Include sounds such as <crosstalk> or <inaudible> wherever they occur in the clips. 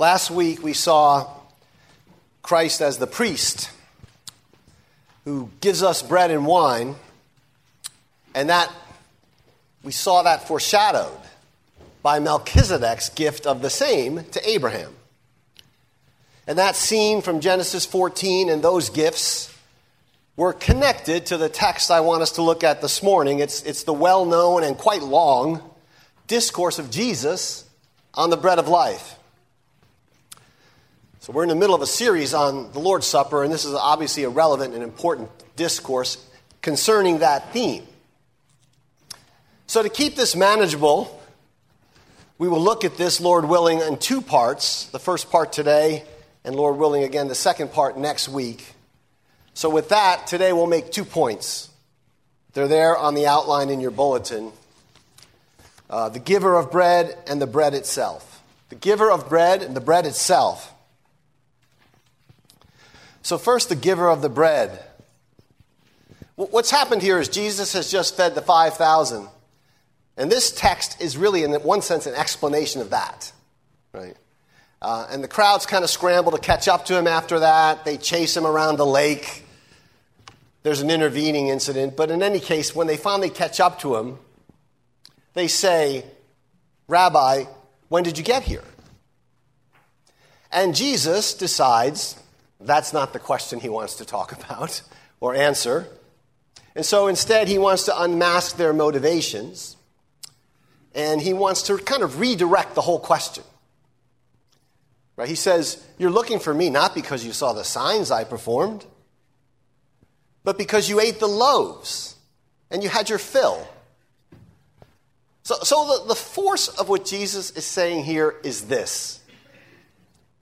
Last week we saw Christ as the priest who gives us bread and wine, and that we saw that foreshadowed by Melchizedek's gift of the same to Abraham. And that scene from Genesis 14 and those gifts were connected to the text I want us to look at this morning. It's, it's the well known and quite long discourse of Jesus on the bread of life. So, we're in the middle of a series on the Lord's Supper, and this is obviously a relevant and important discourse concerning that theme. So, to keep this manageable, we will look at this, Lord willing, in two parts. The first part today, and Lord willing, again, the second part next week. So, with that, today we'll make two points. They're there on the outline in your bulletin uh, the giver of bread and the bread itself. The giver of bread and the bread itself. So, first, the giver of the bread. What's happened here is Jesus has just fed the 5,000. And this text is really, in one sense, an explanation of that. Right? Uh, and the crowds kind of scramble to catch up to him after that. They chase him around the lake. There's an intervening incident. But in any case, when they finally catch up to him, they say, Rabbi, when did you get here? And Jesus decides that's not the question he wants to talk about or answer. And so instead, he wants to unmask their motivations and he wants to kind of redirect the whole question. Right? He says, You're looking for me not because you saw the signs I performed, but because you ate the loaves and you had your fill. So, so the, the force of what Jesus is saying here is this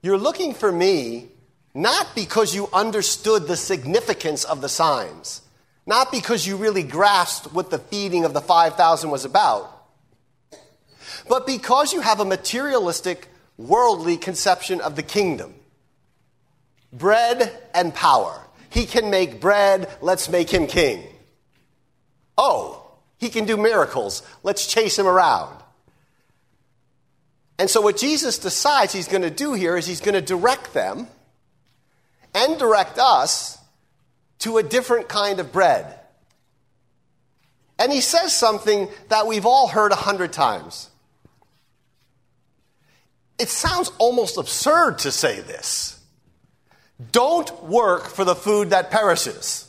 You're looking for me not because you understood the significance of the signs, not because you really grasped what the feeding of the 5,000 was about, but because you have a materialistic, worldly conception of the kingdom. Bread and power. He can make bread, let's make him king. Oh, he can do miracles, let's chase him around. And so, what Jesus decides he's going to do here is he's going to direct them and direct us to a different kind of bread. And he says something that we've all heard a hundred times. It sounds almost absurd to say this. Don't work for the food that perishes.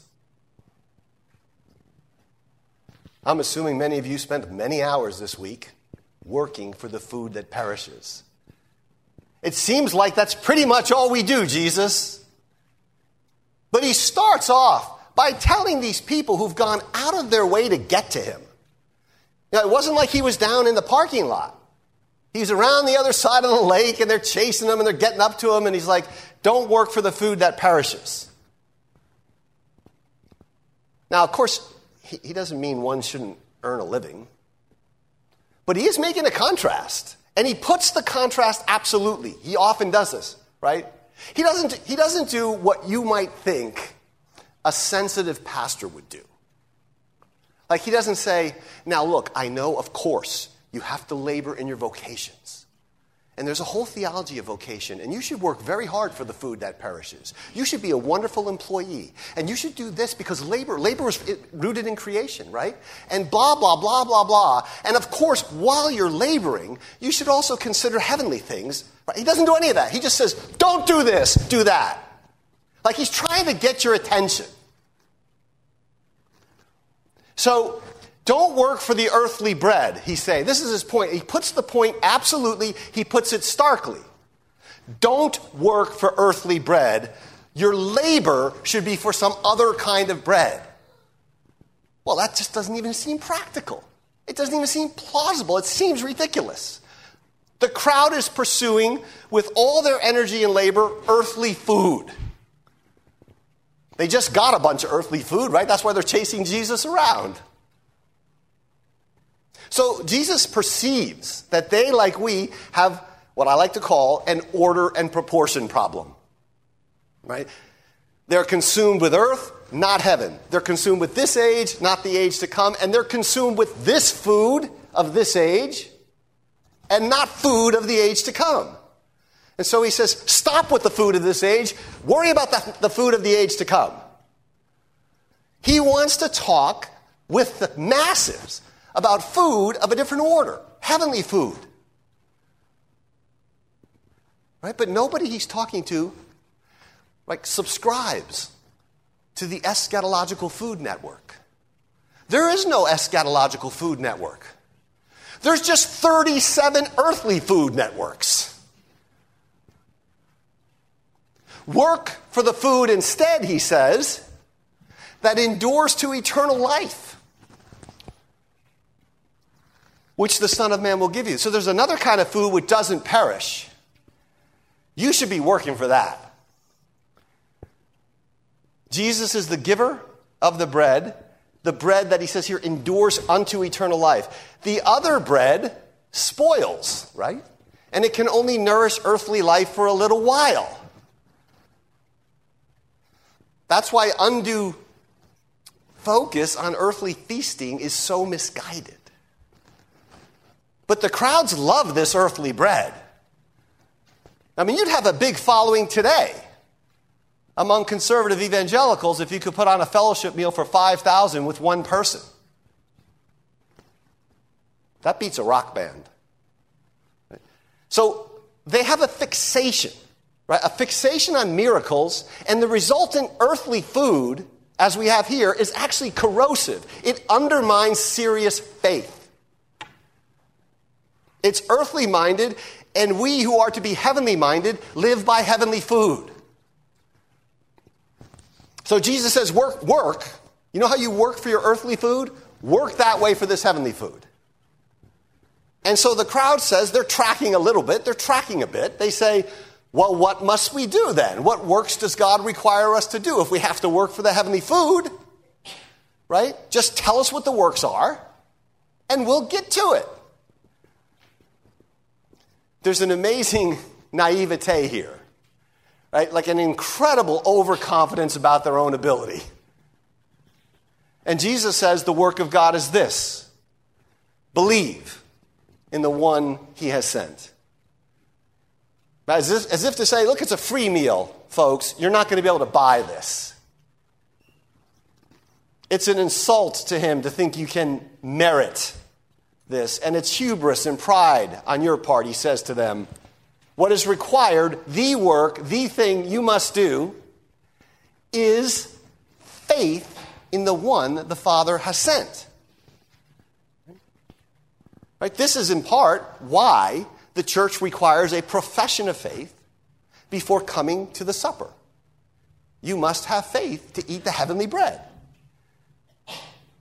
I'm assuming many of you spent many hours this week working for the food that perishes. It seems like that's pretty much all we do, Jesus. But he starts off by telling these people who've gone out of their way to get to him. Now, it wasn't like he was down in the parking lot. He's around the other <laughs> side of the lake and they're chasing him and they're getting up to him and he's like, don't work for the food that perishes. Now, of course, he, he doesn't mean one shouldn't earn a living, but he is making a contrast. And he puts the contrast absolutely. He often does this, right? He doesn't, he doesn't do what you might think a sensitive pastor would do. Like, he doesn't say, Now look, I know, of course, you have to labor in your vocations. And there's a whole theology of vocation, and you should work very hard for the food that perishes. You should be a wonderful employee, and you should do this because labor, labor is rooted in creation, right? And blah, blah, blah, blah, blah. And of course, while you're laboring, you should also consider heavenly things. He doesn't do any of that. He just says, don't do this, do that. Like he's trying to get your attention. So don't work for the earthly bread, he's saying. This is his point. He puts the point absolutely, he puts it starkly. Don't work for earthly bread. Your labor should be for some other kind of bread. Well, that just doesn't even seem practical. It doesn't even seem plausible. It seems ridiculous. The crowd is pursuing, with all their energy and labor, earthly food. They just got a bunch of earthly food, right? That's why they're chasing Jesus around. So Jesus perceives that they, like we, have what I like to call an order and proportion problem. Right? They're consumed with earth, not heaven. They're consumed with this age, not the age to come. And they're consumed with this food of this age and not food of the age to come. And so he says, stop with the food of this age, worry about the, the food of the age to come. He wants to talk with the masses about food of a different order, heavenly food. Right? But nobody he's talking to like subscribes to the eschatological food network. There is no eschatological food network. There's just 37 earthly food networks. Work for the food instead, he says, that endures to eternal life, which the Son of Man will give you. So there's another kind of food which doesn't perish. You should be working for that. Jesus is the giver of the bread, the bread that he says here endures unto eternal life. The other bread spoils, right? And it can only nourish earthly life for a little while. That's why undue focus on earthly feasting is so misguided. But the crowds love this earthly bread. I mean, you'd have a big following today among conservative evangelicals if you could put on a fellowship meal for 5,000 with one person. That beats a rock band. So they have a fixation right? A fixation on miracles and the resultant earthly food, as we have here, is actually corrosive. It undermines serious faith. It's earthly minded, and we who are to be heavenly minded live by heavenly food. So Jesus says, work, work. You know how you work for your earthly food? Work that way for this heavenly food. And so the crowd says they're tracking a little bit, they're tracking a bit. They say, well, what must we do then? What works does God require us to do if we have to work for the heavenly food? Right? Just tell us what the works are, and we'll get to it. There's an amazing naivete here, right? Like an incredible overconfidence about their own ability. And Jesus says the work of God is this believe in the one he has sent. As if, as if to say, look, it's a free meal, folks. You're not going to be able to buy this. It's an insult to him to think you can merit this, and it's hubris and pride on your part, he says to them. What is required, the work, the thing you must do, is faith in the one that the Father has sent. Right? This is in part why the church requires a profession of faith before coming to the supper. You must have faith to eat the heavenly bread.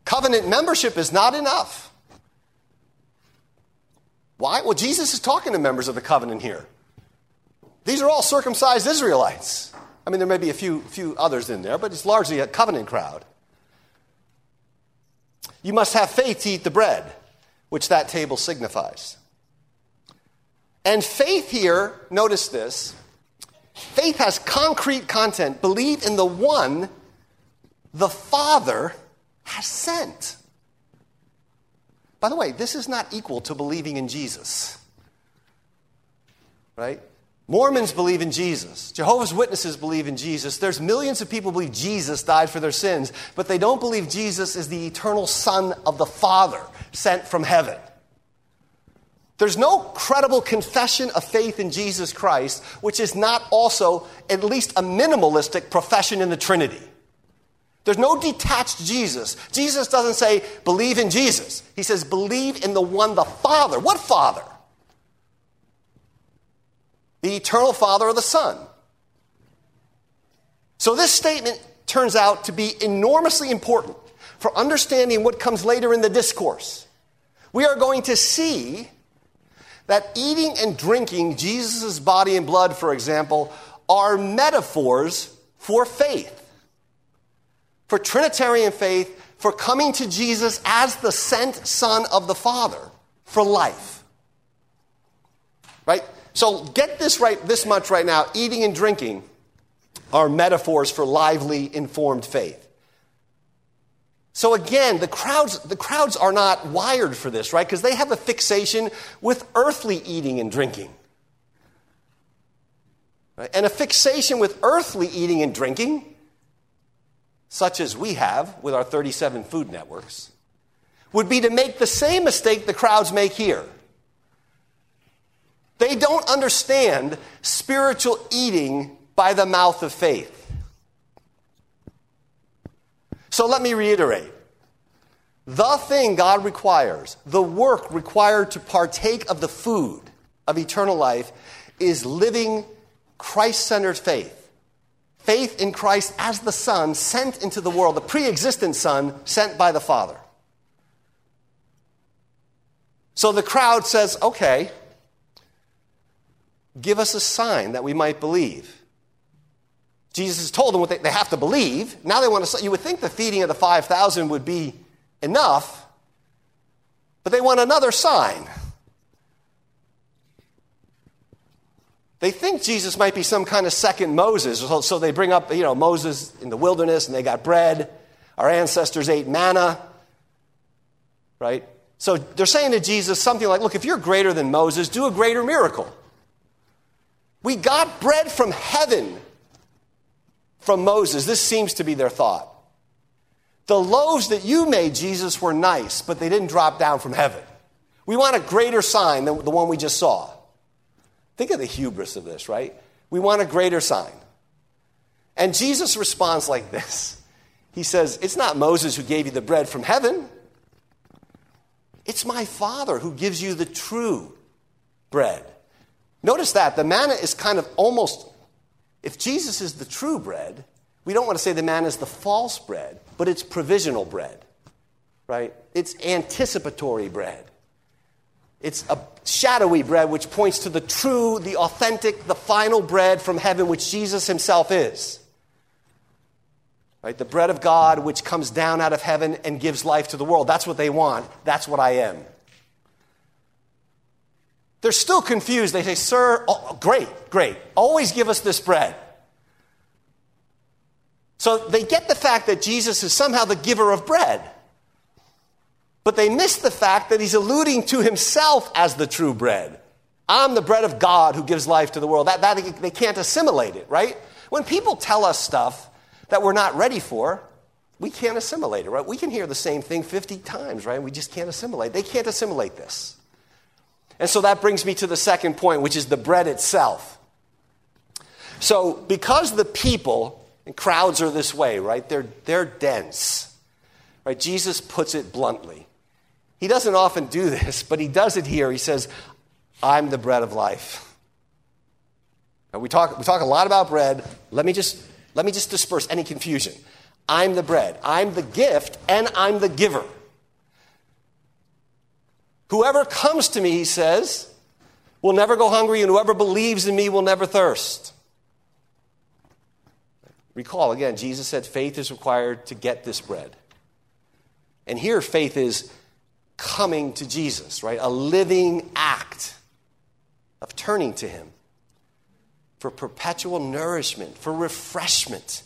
Covenant membership is not enough. Why? Well, Jesus is talking to members of the covenant here. These are all circumcised Israelites. I mean, there may be a few, few others in there, but it's largely a covenant crowd. You must have faith to eat the bread, which that table signifies. And faith here, notice this faith has concrete content. Believe in the one the Father has sent. By the way, this is not equal to believing in Jesus. Right? Mormons believe in Jesus. Jehovah's Witnesses believe in Jesus. There's millions of people believe Jesus died for their sins, but they don't believe Jesus is the eternal Son of the Father sent from heaven. There's no credible confession of faith in Jesus Christ, which is not also at least a minimalistic profession in the Trinity. There's no detached Jesus. Jesus doesn't say, believe in Jesus. He says, believe in the one, the Father. What Father? The eternal Father of the Son. So this statement turns out to be enormously important for understanding what comes later in the discourse. We are going to see that eating and drinking Jesus' body and blood, for example, are metaphors for faith, for Trinitarian faith, for coming to Jesus as the sent Son of the Father for life. Right? So get this right, this much right now. Eating and drinking are metaphors for lively, informed faith. So again, the crowds, the crowds are not wired for this, right? Because they have a fixation with earthly eating and drinking. right? and a fixation with earthly eating and drinking, such as we have with our 37 food networks, would be to make the same mistake the crowds make here. They don't understand spiritual eating by the mouth of faith. So let me reiterate. The thing God requires, the work required to partake of the food of eternal life, is living Christ centered faith. Faith in Christ as the Son sent into the world, the pre existent Son sent by the Father. So the crowd says, okay, give us a sign that we might believe. Jesus has told them what they, they have to believe. Now they want to, you would think the feeding of the 5,000 would be enough, but they want another sign. They think Jesus might be some kind of second Moses, so they bring up, you know, Moses in the wilderness and they got bread. Our ancestors ate manna, right? So they're saying to Jesus something like, look, if you're greater than Moses, do a greater miracle. We got bread from heaven from Moses. This seems to be their thought. The loaves that you made, Jesus, were nice, but they didn't drop down from heaven. We want a greater sign than the one we just saw. Think of the hubris of this, right? We want a greater sign. And Jesus responds like this He says, It's not Moses who gave you the bread from heaven, it's my Father who gives you the true bread. Notice that the manna is kind of almost, if Jesus is the true bread, we don't want to say the manna is the false bread, but it's provisional bread, right? It's anticipatory bread. It's a shadowy bread which points to the true, the authentic, the final bread from heaven, which Jesus himself is. Right? The bread of God which comes down out of heaven and gives life to the world. That's what they want. That's what I am. They're still confused. They say, Sir, oh, great, great. Always give us this bread. So they get the fact that Jesus is somehow the giver of bread. But they miss the fact that he's alluding to himself as the true bread. I'm the bread of God who gives life to the world. That, that, they can't assimilate it, right? When people tell us stuff that we're not ready for, we can't assimilate it, right? We can hear the same thing 50 times, right? We just can't assimilate. They can't assimilate this. And so that brings me to the second point, which is the bread itself. So, because the people and crowds are this way, right? They're, they're dense, right? Jesus puts it bluntly. He doesn't often do this, but he does it here. He says, I'm the bread of life. And we talk, we talk a lot about bread. Let me, just, let me just disperse any confusion. I'm the bread, I'm the gift, and I'm the giver. Whoever comes to me, he says, will never go hungry, and whoever believes in me will never thirst. Recall again, Jesus said faith is required to get this bread. And here, faith is coming to Jesus, right? A living act of turning to Him for perpetual nourishment, for refreshment.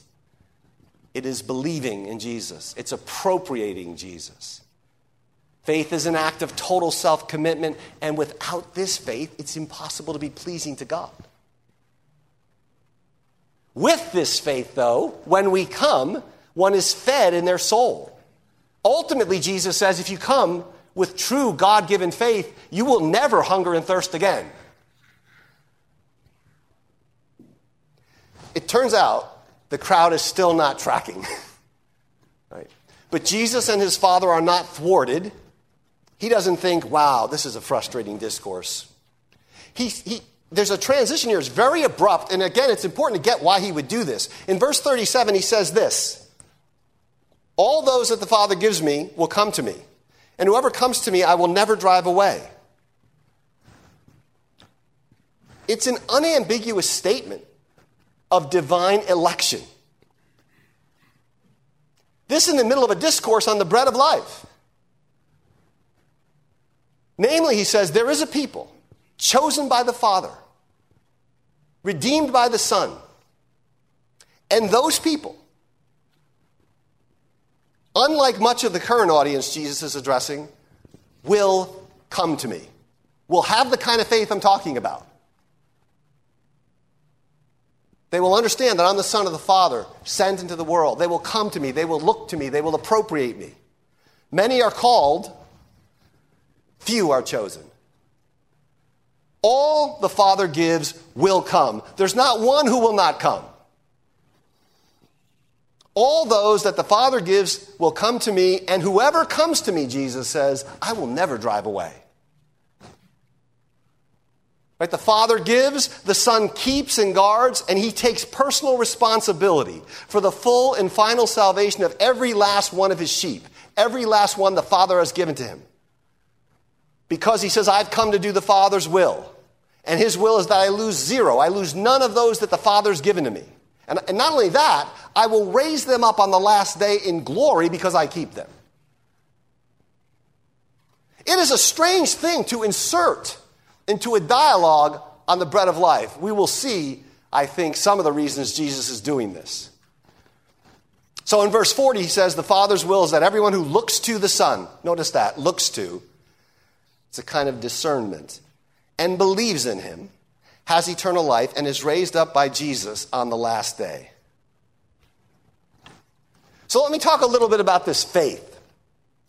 It is believing in Jesus, it's appropriating Jesus. Faith is an act of total self commitment, and without this faith, it's impossible to be pleasing to God. With this faith, though, when we come, one is fed in their soul. Ultimately, Jesus says if you come with true God given faith, you will never hunger and thirst again. It turns out the crowd is still not tracking. <laughs> right? But Jesus and his Father are not thwarted he doesn't think, wow, this is a frustrating discourse. He, he, there's a transition here, it's very abrupt, and again, it's important to get why he would do this. In verse 37, he says this All those that the Father gives me will come to me, and whoever comes to me, I will never drive away. It's an unambiguous statement of divine election. This in the middle of a discourse on the bread of life. Namely, he says, there is a people chosen by the Father, redeemed by the Son. And those people, unlike much of the current audience Jesus is addressing, will come to me, will have the kind of faith I'm talking about. They will understand that I'm the Son of the Father, sent into the world. They will come to me. They will look to me. They will appropriate me. Many are called, few are chosen. All the Father gives will come. There's not one who will not come. All those that the Father gives will come to me, and whoever comes to me, Jesus says, I will never drive away. Right? The Father gives, the Son keeps and guards, and He takes personal responsibility for the full and final salvation of every last one of His sheep, every last one the Father has given to Him. Because He says, I've come to do the Father's will. And His will is that I lose zero. I lose none of those that the Father's given to me. And, and not only that, I will raise them up on the last day in glory because I keep them. It is a strange thing to insert into a dialogue on the bread of life. We will see, I think, some of the reasons Jesus is doing this. So in verse 40, he says, The Father's will is that everyone who looks to the Son, notice that, looks to, it's a kind of discernment, and believes in him, has eternal life and is raised up by Jesus on the last day. So let me talk a little bit about this faith.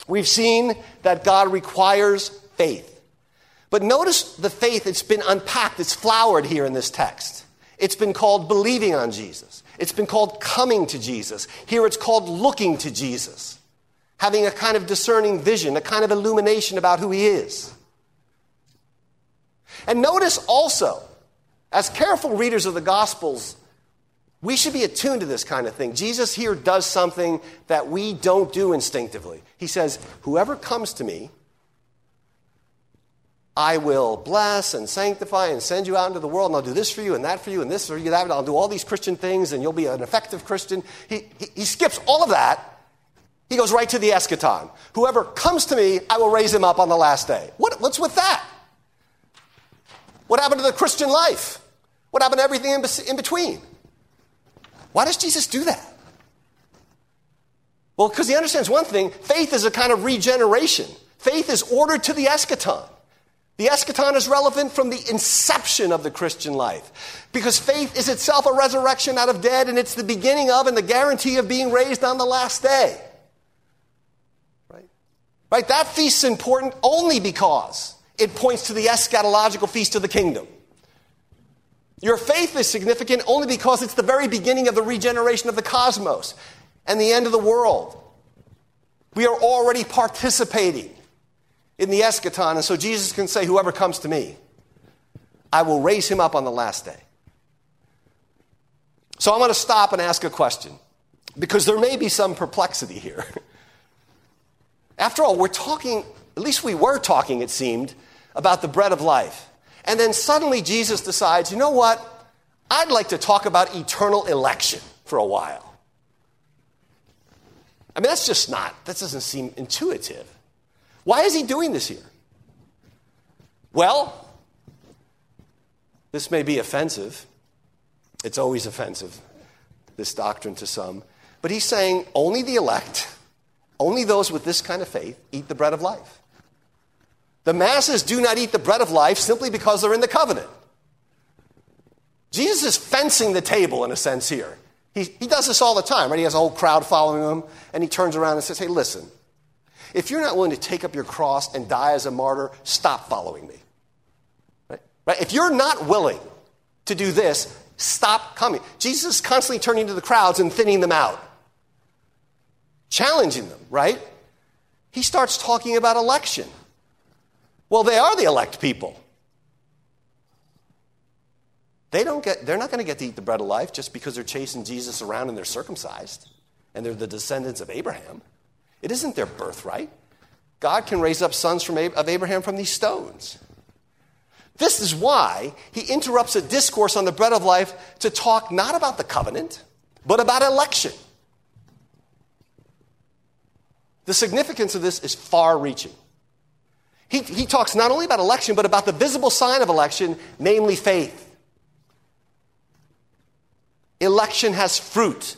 We've seen that God requires faith. But notice the faith, it's been unpacked, it's flowered here in this text. It's been called believing on Jesus. It's been called coming to Jesus. Here it's called looking to Jesus, having a kind of discerning vision, a kind of illumination about who he is. And notice also, as careful readers of the Gospels, we should be attuned to this kind of thing. Jesus here does something that we don't do instinctively. He says, Whoever comes to me, I will bless and sanctify and send you out into the world, and I'll do this for you and that for you and this for you, that, I'll do all these Christian things, and you'll be an effective Christian. He, he, he skips all of that. He goes right to the eschaton. Whoever comes to me, I will raise him up on the last day. What, what's with that? What happened to the Christian life? What happened to everything in, between? Why does Jesus do that? Well, because he understands one thing faith is a kind of regeneration. Faith is ordered to the eschaton. The eschaton is relevant from the inception of the Christian life because faith is itself a resurrection out of dead and it's the beginning of and the guarantee of being raised on the last day. Right? Right? That feast is important only because it points to the eschatological feast of the kingdom. Your faith is significant only because it's the very beginning of the regeneration of the cosmos and the end of the world. We are already participating in the eschaton. And so Jesus can say, Whoever comes to me, I will raise him up on the last day. So I'm going to stop and ask a question because there may be some perplexity here. <laughs> After all, we're talking, at least we were talking, it seemed, about the bread of life. And then suddenly Jesus decides, you know what? I'd like to talk about eternal election for a while. I mean, that's just not, that doesn't seem intuitive. Why is he doing this here? Well, this may be offensive. It's always offensive, this doctrine to some. But he's saying only the elect, only those with this kind of faith, eat the bread of life. The masses do not eat the bread of life simply because they're in the covenant. Jesus is fencing the table in a sense here. He, he does this all the time, right? He has a whole crowd following him, and he turns around and says, Hey, listen, if you're not willing to take up your cross and die as a martyr, stop following me. Right? right? If you're not willing to do this, stop coming. Jesus is constantly turning to the crowds and thinning them out, challenging them, right? He starts talking about election. Well, they are the elect people. They don't get, they're not going to get to eat the bread of life just because they're chasing Jesus around and they're circumcised and they're the descendants of Abraham. It isn't their birthright. God can raise up sons from, of Abraham from these stones. This is why he interrupts a discourse on the bread of life to talk not about the covenant, but about election. The significance of this is far reaching. He, he talks not only about election, but about the visible sign of election, namely faith. Election has fruit.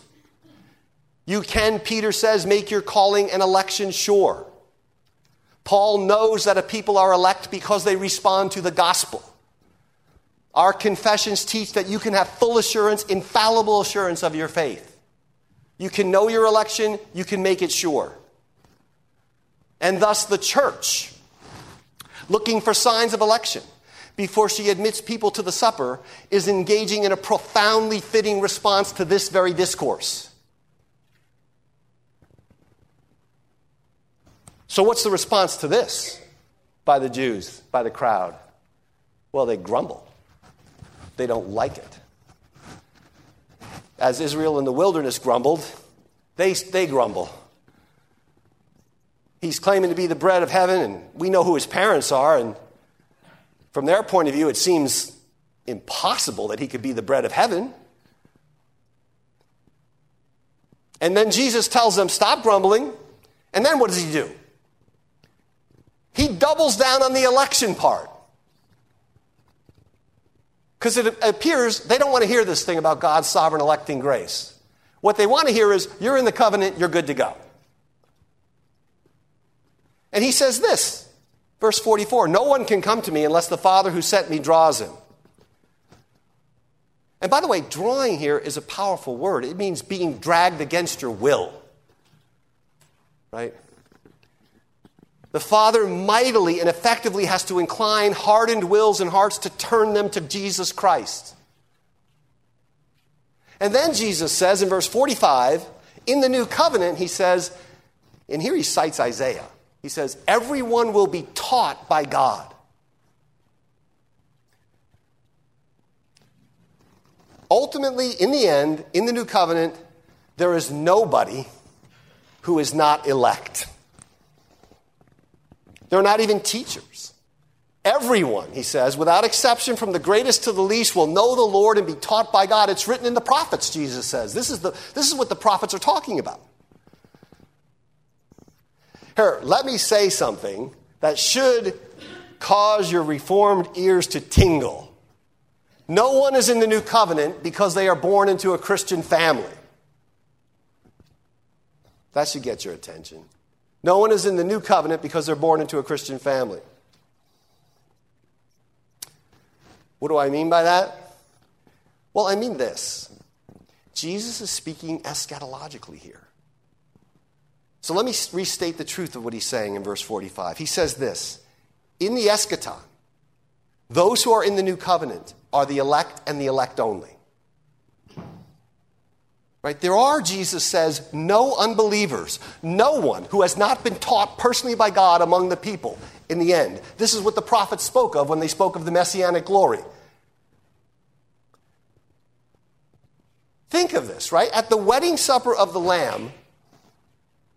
You can, Peter says, make your calling and election sure. Paul knows that a people are elect because they respond to the gospel. Our confessions teach that you can have full assurance, infallible assurance of your faith. You can know your election, you can make it sure. And thus, the church, looking for signs of election before she admits people to the supper, is engaging in a profoundly fitting response to this very discourse. So, what's the response to this by the Jews, by the crowd? Well, they grumble, they don't like it. As Israel in the wilderness grumbled, they, they grumble. He's claiming to be the bread of heaven, and we know who his parents are, and from their point of view, it seems impossible that he could be the bread of heaven. And then Jesus tells them, Stop grumbling. And then what does he do? He doubles down on the election part. Because it appears they don't want to hear this thing about God's sovereign electing grace. What they want to hear is, You're in the covenant, you're good to go. And he says this, verse 44 No one can come to me unless the Father who sent me draws him. And by the way, drawing here is a powerful word. It means being dragged against your will. Right? The Father mightily and effectively has to incline hardened wills and hearts to turn them to Jesus Christ. And then Jesus says in verse 45, in the new covenant, he says, and here he cites Isaiah. He says, Everyone will be taught by God. Ultimately, in the end, in the new covenant, there is nobody who is not elect. They're not even teachers. Everyone, he says, without exception, from the greatest to the least, will know the Lord and be taught by God. It's written in the prophets, Jesus says. This is, the, this is what the prophets are talking about. Here, let me say something that should cause your reformed ears to tingle. No one is in the new covenant because they are born into a Christian family. That should get your attention. No one is in the new covenant because they're born into a Christian family. What do I mean by that? Well, I mean this Jesus is speaking eschatologically here. So let me restate the truth of what he's saying in verse 45. He says this In the eschaton, those who are in the new covenant are the elect and the elect only. Right? There are, Jesus says, no unbelievers, no one who has not been taught personally by God among the people in the end. This is what the prophets spoke of when they spoke of the messianic glory. Think of this, right? At the wedding supper of the Lamb,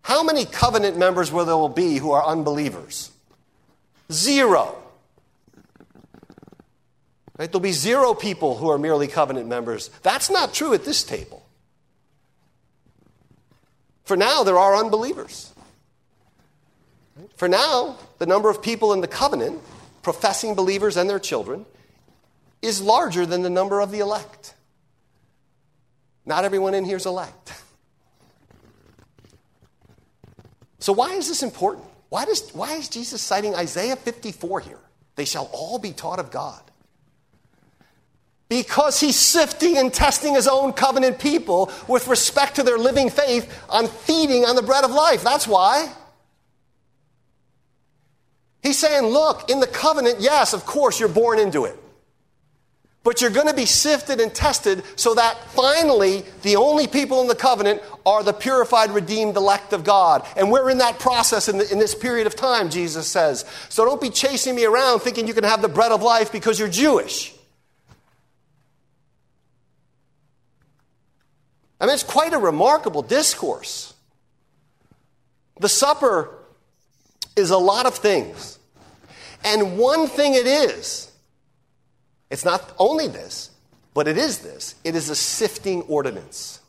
how many covenant members will there be who are unbelievers? Zero. Right? There'll be zero people who are merely covenant members. That's not true at this table. For now, there are unbelievers. For now, the number of people in the covenant, professing believers and their children, is larger than the number of the elect. Not everyone in here is elect. <laughs> So, why is this important? Why, does, why is Jesus citing Isaiah 54 here? They shall all be taught of God. Because he's sifting and testing his own covenant people with respect to their living faith on feeding on the bread of life. That's why. He's saying, look, in the covenant, yes, of course, you're born into it. But you're going to be sifted and tested so that finally the only people in the covenant are the purified, redeemed elect of God. And we're in that process in, the, in, this period of time, Jesus says. So don't be chasing me around thinking you can have the bread of life because you're Jewish. I mean, it's quite a remarkable discourse. The supper is a lot of things. And one thing it is, it's not only this, but it is this it is a sifting ordinance.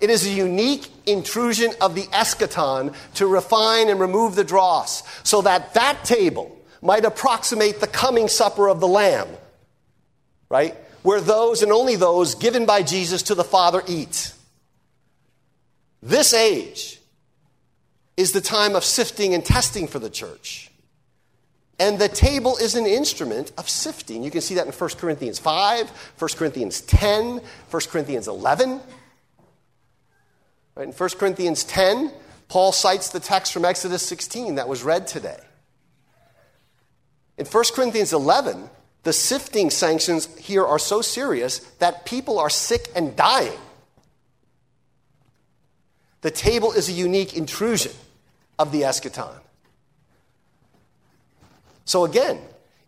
It is a unique intrusion of the eschaton to refine and remove the dross so that that table might approximate the coming supper of the Lamb, right? where those and only those given by Jesus to the Father eat. This age is the time of sifting and testing for the church. And the table is an instrument of sifting. You can see that in 1 Corinthians 5, 1 Corinthians 10, 1 Corinthians 11. Right, in 1 Corinthians 10, Paul cites the text from Exodus 16 that was read today. In 1 Corinthians 11, the sifting sanctions here are so serious that people are sick and dying. The table is a unique intrusion of the eschaton. So again,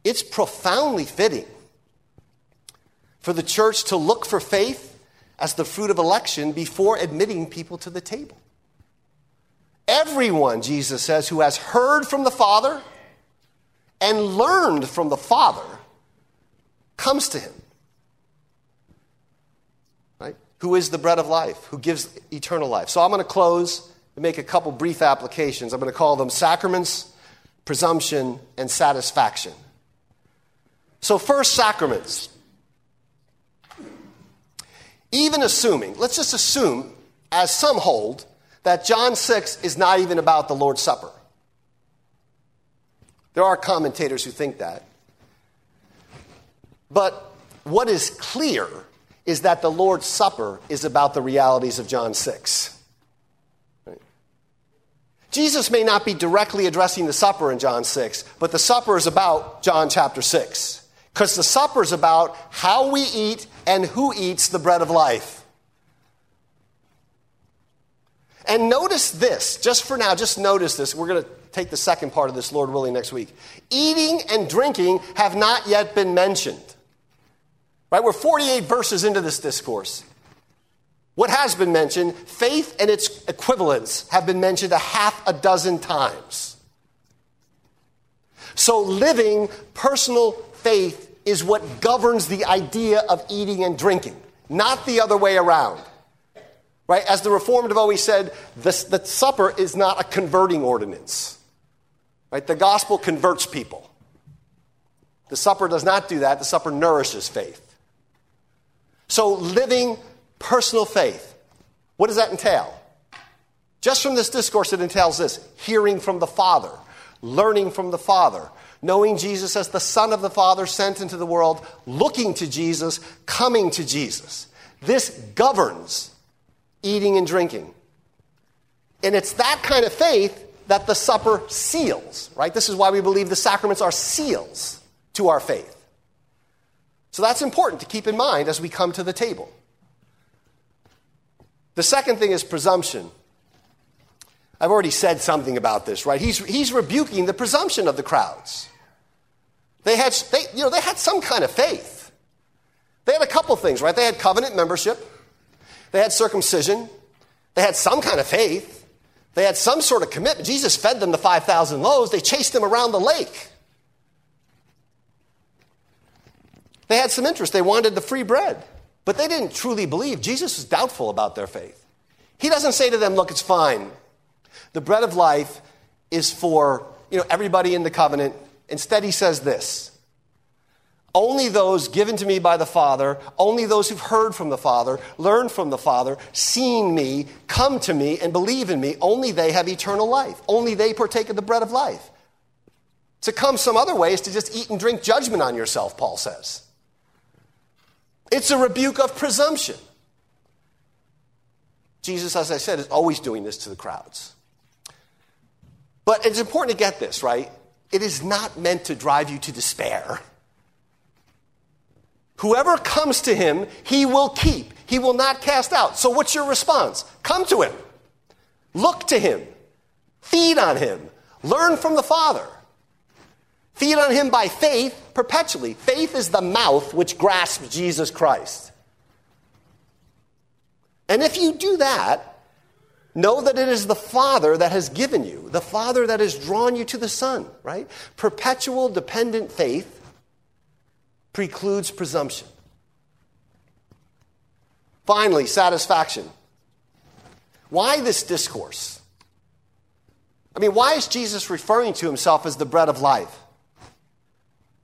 it's profoundly fitting for the church to look for faith as the fruit of election before admitting people to the table. Everyone, Jesus says, who has heard from the Father and learned from the Father comes to him. Right? Who is the bread of life, who gives eternal life. So I'm going to close and make a couple brief applications. I'm going to call them sacraments presumption, and satisfaction. So, first, sacraments. Even assuming, let's just assume, as some hold, that John 6 is not even about the Lord's Supper. There are commentators who think that. But what is clear is that the Lord's Supper is about the realities of John 6. Jesus may not be directly addressing the supper in John 6, but the supper is about John chapter 6. Because the supper is about how we eat and who eats the bread of life. And notice this, just for now, just notice this. We're going to take the second part of this, Lord willing, next week. Eating and drinking have not yet been mentioned. Right? We're 48 verses into this discourse. What has been mentioned, faith and its equivalents have been mentioned a half a dozen times. So, living personal faith is what governs the idea of eating and drinking, not the other way around. Right? As the Reformed have always said, the, the supper is not a converting ordinance. Right? The gospel converts people. The supper does not do that, the supper nourishes faith. So, living personal faith. What does that entail? Just from this discourse, it entails this hearing from the Father, learning from the Father, knowing Jesus as the Son of the Father sent into the world, looking to Jesus, coming to Jesus. This governs eating and drinking. And it's that kind of faith that the supper seals, right? This is why we believe the sacraments are seals to our faith. So that's important to keep in mind as we come to the table. The second thing is presumption. I've already said something about this, right? He's, he's rebuking the presumption of the crowds. They had, they, you know, they had some kind of faith. They had a couple things, right? They had covenant membership, they had circumcision, they had some kind of faith, they had some sort of commitment. Jesus fed them the 5,000 loaves, they chased them around the lake. They had some interest, they wanted the free bread. But they didn't truly believe. Jesus was doubtful about their faith. He doesn't say to them, look, it's fine. The bread of life is for you know, everybody in the covenant. Instead, he says this only those given to me by the Father, only those who've heard from the Father, learned from the Father, seen me, come to me, and believe in me, only they have eternal life. Only they partake of the bread of life. To come some other way is to just eat and drink judgment on yourself, Paul says. It's a rebuke of presumption. Jesus, as I said, is always doing this to the crowds. But it's important to get this, right? It is not meant to drive you to despair. Whoever comes to him, he will keep. He will not cast out. So, what's your response? Come to him. Look to him. Feed on him. Learn from the Father. Feed on him by faith perpetually. Faith is the mouth which grasps Jesus Christ. And if you do that, know that it is the Father that has given you, the Father that has drawn you to the Son, right? Perpetual dependent faith precludes presumption. Finally, satisfaction. Why this discourse? I mean, why is Jesus referring to himself as the bread of life?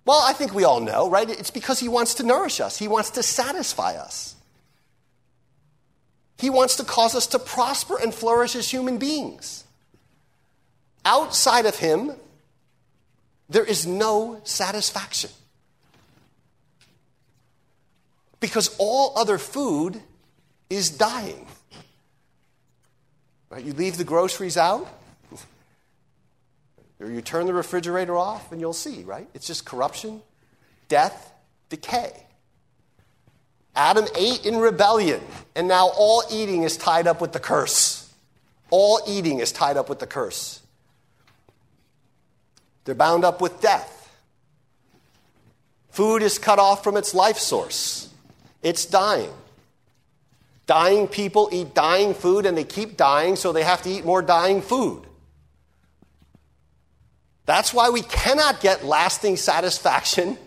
Well, I think we all know, right? It's because he wants to nourish us, he wants to satisfy us. He wants to cause us to prosper and flourish as human beings. Outside of him, there is no satisfaction. Because all other food is dying. Right? You leave the groceries out, or you turn the refrigerator off, and you'll see, right? It's just corruption, death, decay. Adam ate in rebellion, and now all eating is tied up with the curse. All eating is tied up with the curse. They're bound up with death. Food is cut off from its life source, it's dying. Dying people eat dying food and they keep dying, so they have to eat more dying food. That's why we cannot get lasting satisfaction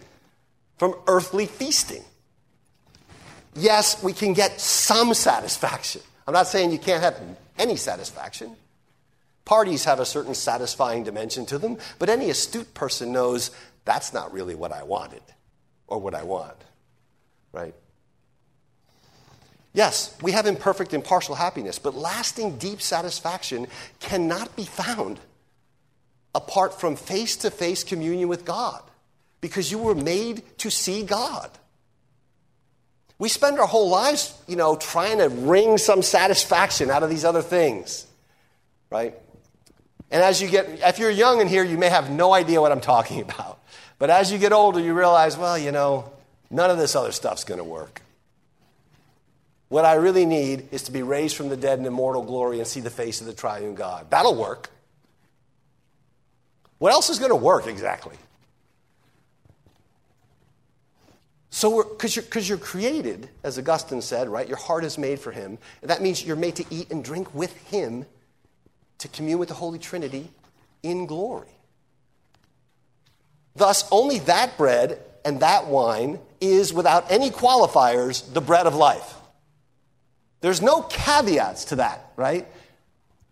from earthly feasting. Yes, we can get some satisfaction. I'm not saying you can't have any satisfaction. Parties have a certain satisfying dimension to them, but any astute person knows that's not really what I wanted or what I want, right? Yes, we have imperfect and partial happiness, but lasting deep satisfaction cannot be found apart from face to face communion with God because you were made to see God. We spend our whole lives, you know, trying to wring some satisfaction out of these other things, right? And as you get, if you're young in here, you may have no idea what I'm talking <laughs> about. But as you get older, you realize, well, you know, none of this other stuff's going to work. What I really need is to be raised from the dead in immortal glory and see the face of the triune God. That'll work. What else is going to work exactly? So, because you're, you're created, as Augustine said, right? Your heart is made for Him. And that means you're made to eat and drink with Him, to commune with the Holy Trinity in glory. Thus, only that bread and that wine is, without any qualifiers, the bread of life. There's no caveats to that, right?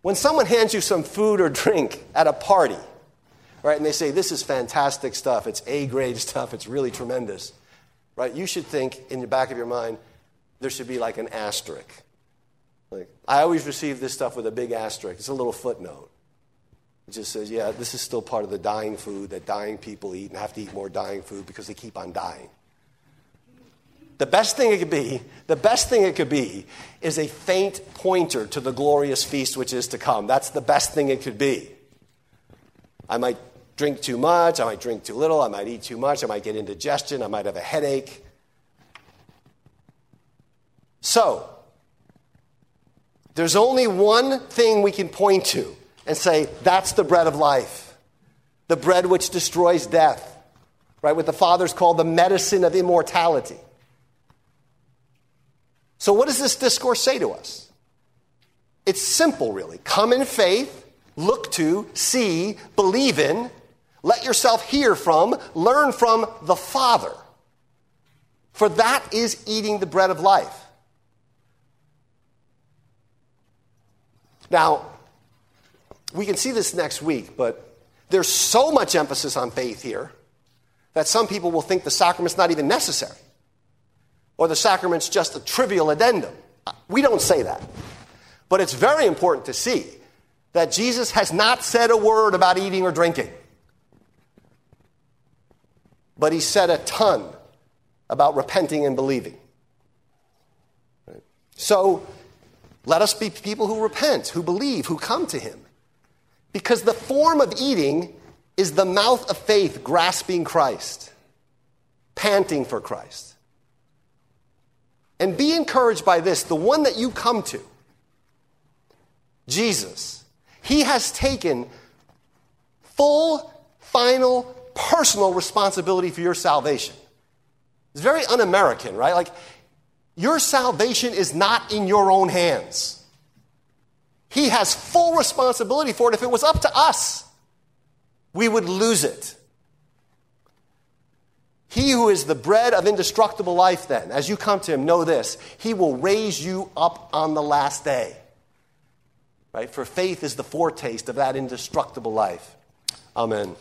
When someone hands you some food or drink at a party, right, and they say, This is fantastic stuff, it's A grade <laughs> stuff, it's really tremendous right? You should think in the back of your mind, there should be like an asterisk. Like, I always receive this stuff with a big asterisk. It's a little footnote. It just says, yeah, this is still part of the dying food that dying people eat and have to eat more dying food because they keep on dying. The best thing it could be, the best thing it could be is a faint pointer to the glorious feast which is to come. That's the best thing it could be. I might drink too much, I might drink too little, I might eat too much, I might get indigestion, I might have a headache. So, there's only one thing we can point to and say, that's the bread of life, the bread which destroys death, right? What the fathers call the medicine of immortality. So, what does this discourse say to us? It's simple, really. Come in faith, look to, see, believe in, let yourself hear from, learn from the Father. For that is eating the bread of life. Now, we can see this next week, but there's so much emphasis on faith here that some people will think the sacrament's not even necessary or the sacrament's just a trivial addendum. We don't say that. But it's very important to see that Jesus has not said a word about eating or drinking but he said a ton about repenting and believing. So let us be people who repent, who believe, who come to him. Because the form of eating is the mouth of faith grasping Christ, panting for Christ. And be encouraged by this the one that you come to, Jesus, he has taken full, final personal responsibility for your salvation. It's very un American, right? Like, your salvation is not in your own hands. He has full responsibility for it. If it was up to us, we would lose it. He who is the bread of indestructible life, then, as you come to him, know this He will raise you up on the last day. Right? For faith is the foretaste of that indestructible life. Amen.